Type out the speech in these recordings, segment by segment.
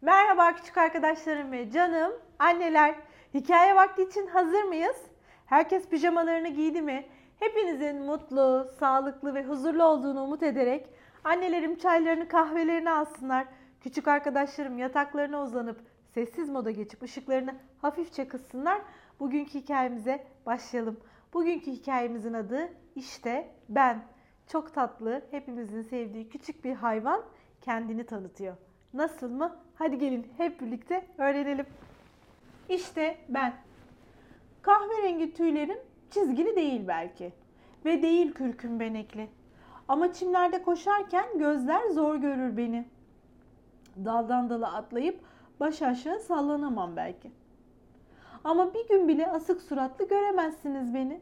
Merhaba küçük arkadaşlarım ve canım anneler. Hikaye vakti için hazır mıyız? Herkes pijamalarını giydi mi? Hepinizin mutlu, sağlıklı ve huzurlu olduğunu umut ederek annelerim çaylarını kahvelerini alsınlar. Küçük arkadaşlarım yataklarına uzanıp sessiz moda geçip ışıklarını hafifçe kıssınlar. Bugünkü hikayemize başlayalım. Bugünkü hikayemizin adı işte ben. Çok tatlı, hepimizin sevdiği küçük bir hayvan kendini tanıtıyor. Nasıl mı? Hadi gelin hep birlikte öğrenelim. İşte ben. Kahverengi tüylerim çizgili değil belki ve değil kürküm benekli. Ama çimlerde koşarken gözler zor görür beni. Daldan dala atlayıp baş aşağı sallanamam belki. Ama bir gün bile asık suratlı göremezsiniz beni.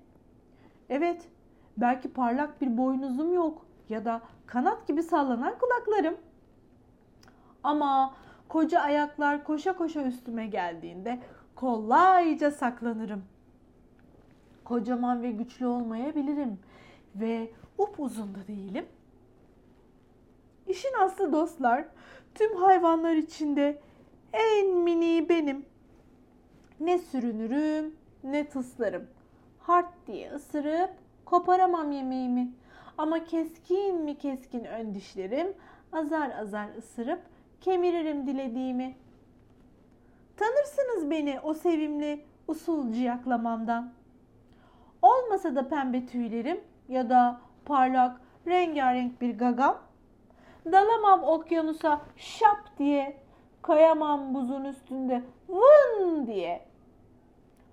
Evet, belki parlak bir boynuzum yok ya da kanat gibi sallanan kulaklarım. Ama koca ayaklar koşa koşa üstüme geldiğinde kolayca saklanırım. Kocaman ve güçlü olmayabilirim ve upuzun da değilim. İşin aslı dostlar, tüm hayvanlar içinde en mini benim. Ne sürünürüm ne tıslarım. Hart diye ısırıp koparamam yemeğimi. Ama keskin mi keskin ön dişlerim azar azar ısırıp kemiririm dilediğimi. Tanırsınız beni o sevimli usulcu yaklamamdan. Olmasa da pembe tüylerim ya da parlak rengarenk bir gagam. Dalamam okyanusa şap diye, kayamam buzun üstünde vın diye.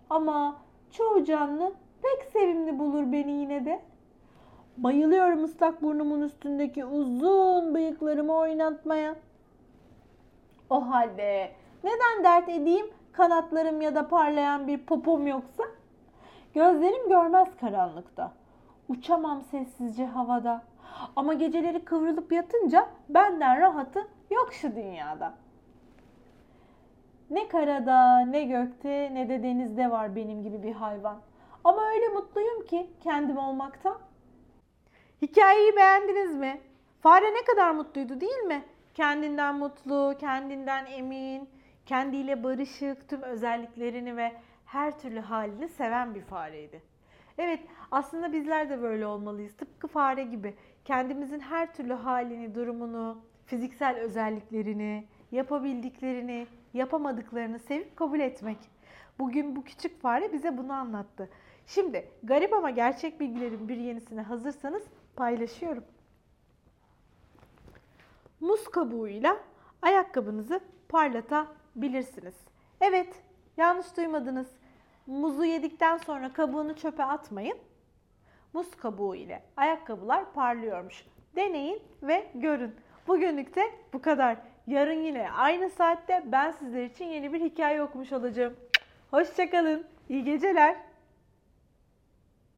Ama çoğu canlı pek sevimli bulur beni yine de. Bayılıyorum ıslak burnumun üstündeki uzun bıyıklarımı oynatmaya. O halde neden dert edeyim kanatlarım ya da parlayan bir popom yoksa? Gözlerim görmez karanlıkta. Uçamam sessizce havada. Ama geceleri kıvrılıp yatınca benden rahatı yok şu dünyada. Ne karada, ne gökte, ne de denizde var benim gibi bir hayvan. Ama öyle mutluyum ki kendim olmaktan. Hikayeyi beğendiniz mi? Fare ne kadar mutluydu değil mi? Kendinden mutlu, kendinden emin, kendiyle barışık, tüm özelliklerini ve her türlü halini seven bir fareydi. Evet, aslında bizler de böyle olmalıyız. Tıpkı fare gibi. Kendimizin her türlü halini, durumunu, fiziksel özelliklerini, yapabildiklerini, yapamadıklarını sevip kabul etmek. Bugün bu küçük fare bize bunu anlattı. Şimdi garip ama gerçek bilgilerin bir yenisine hazırsanız paylaşıyorum. Muz kabuğuyla ayakkabınızı parlatabilirsiniz. Evet, yanlış duymadınız. Muzu yedikten sonra kabuğunu çöpe atmayın. Muz kabuğu ile ayakkabılar parlıyormuş. Deneyin ve görün. Bugünlük de bu kadar. Yarın yine aynı saatte ben sizler için yeni bir hikaye okumuş olacağım. Hoşçakalın. İyi geceler.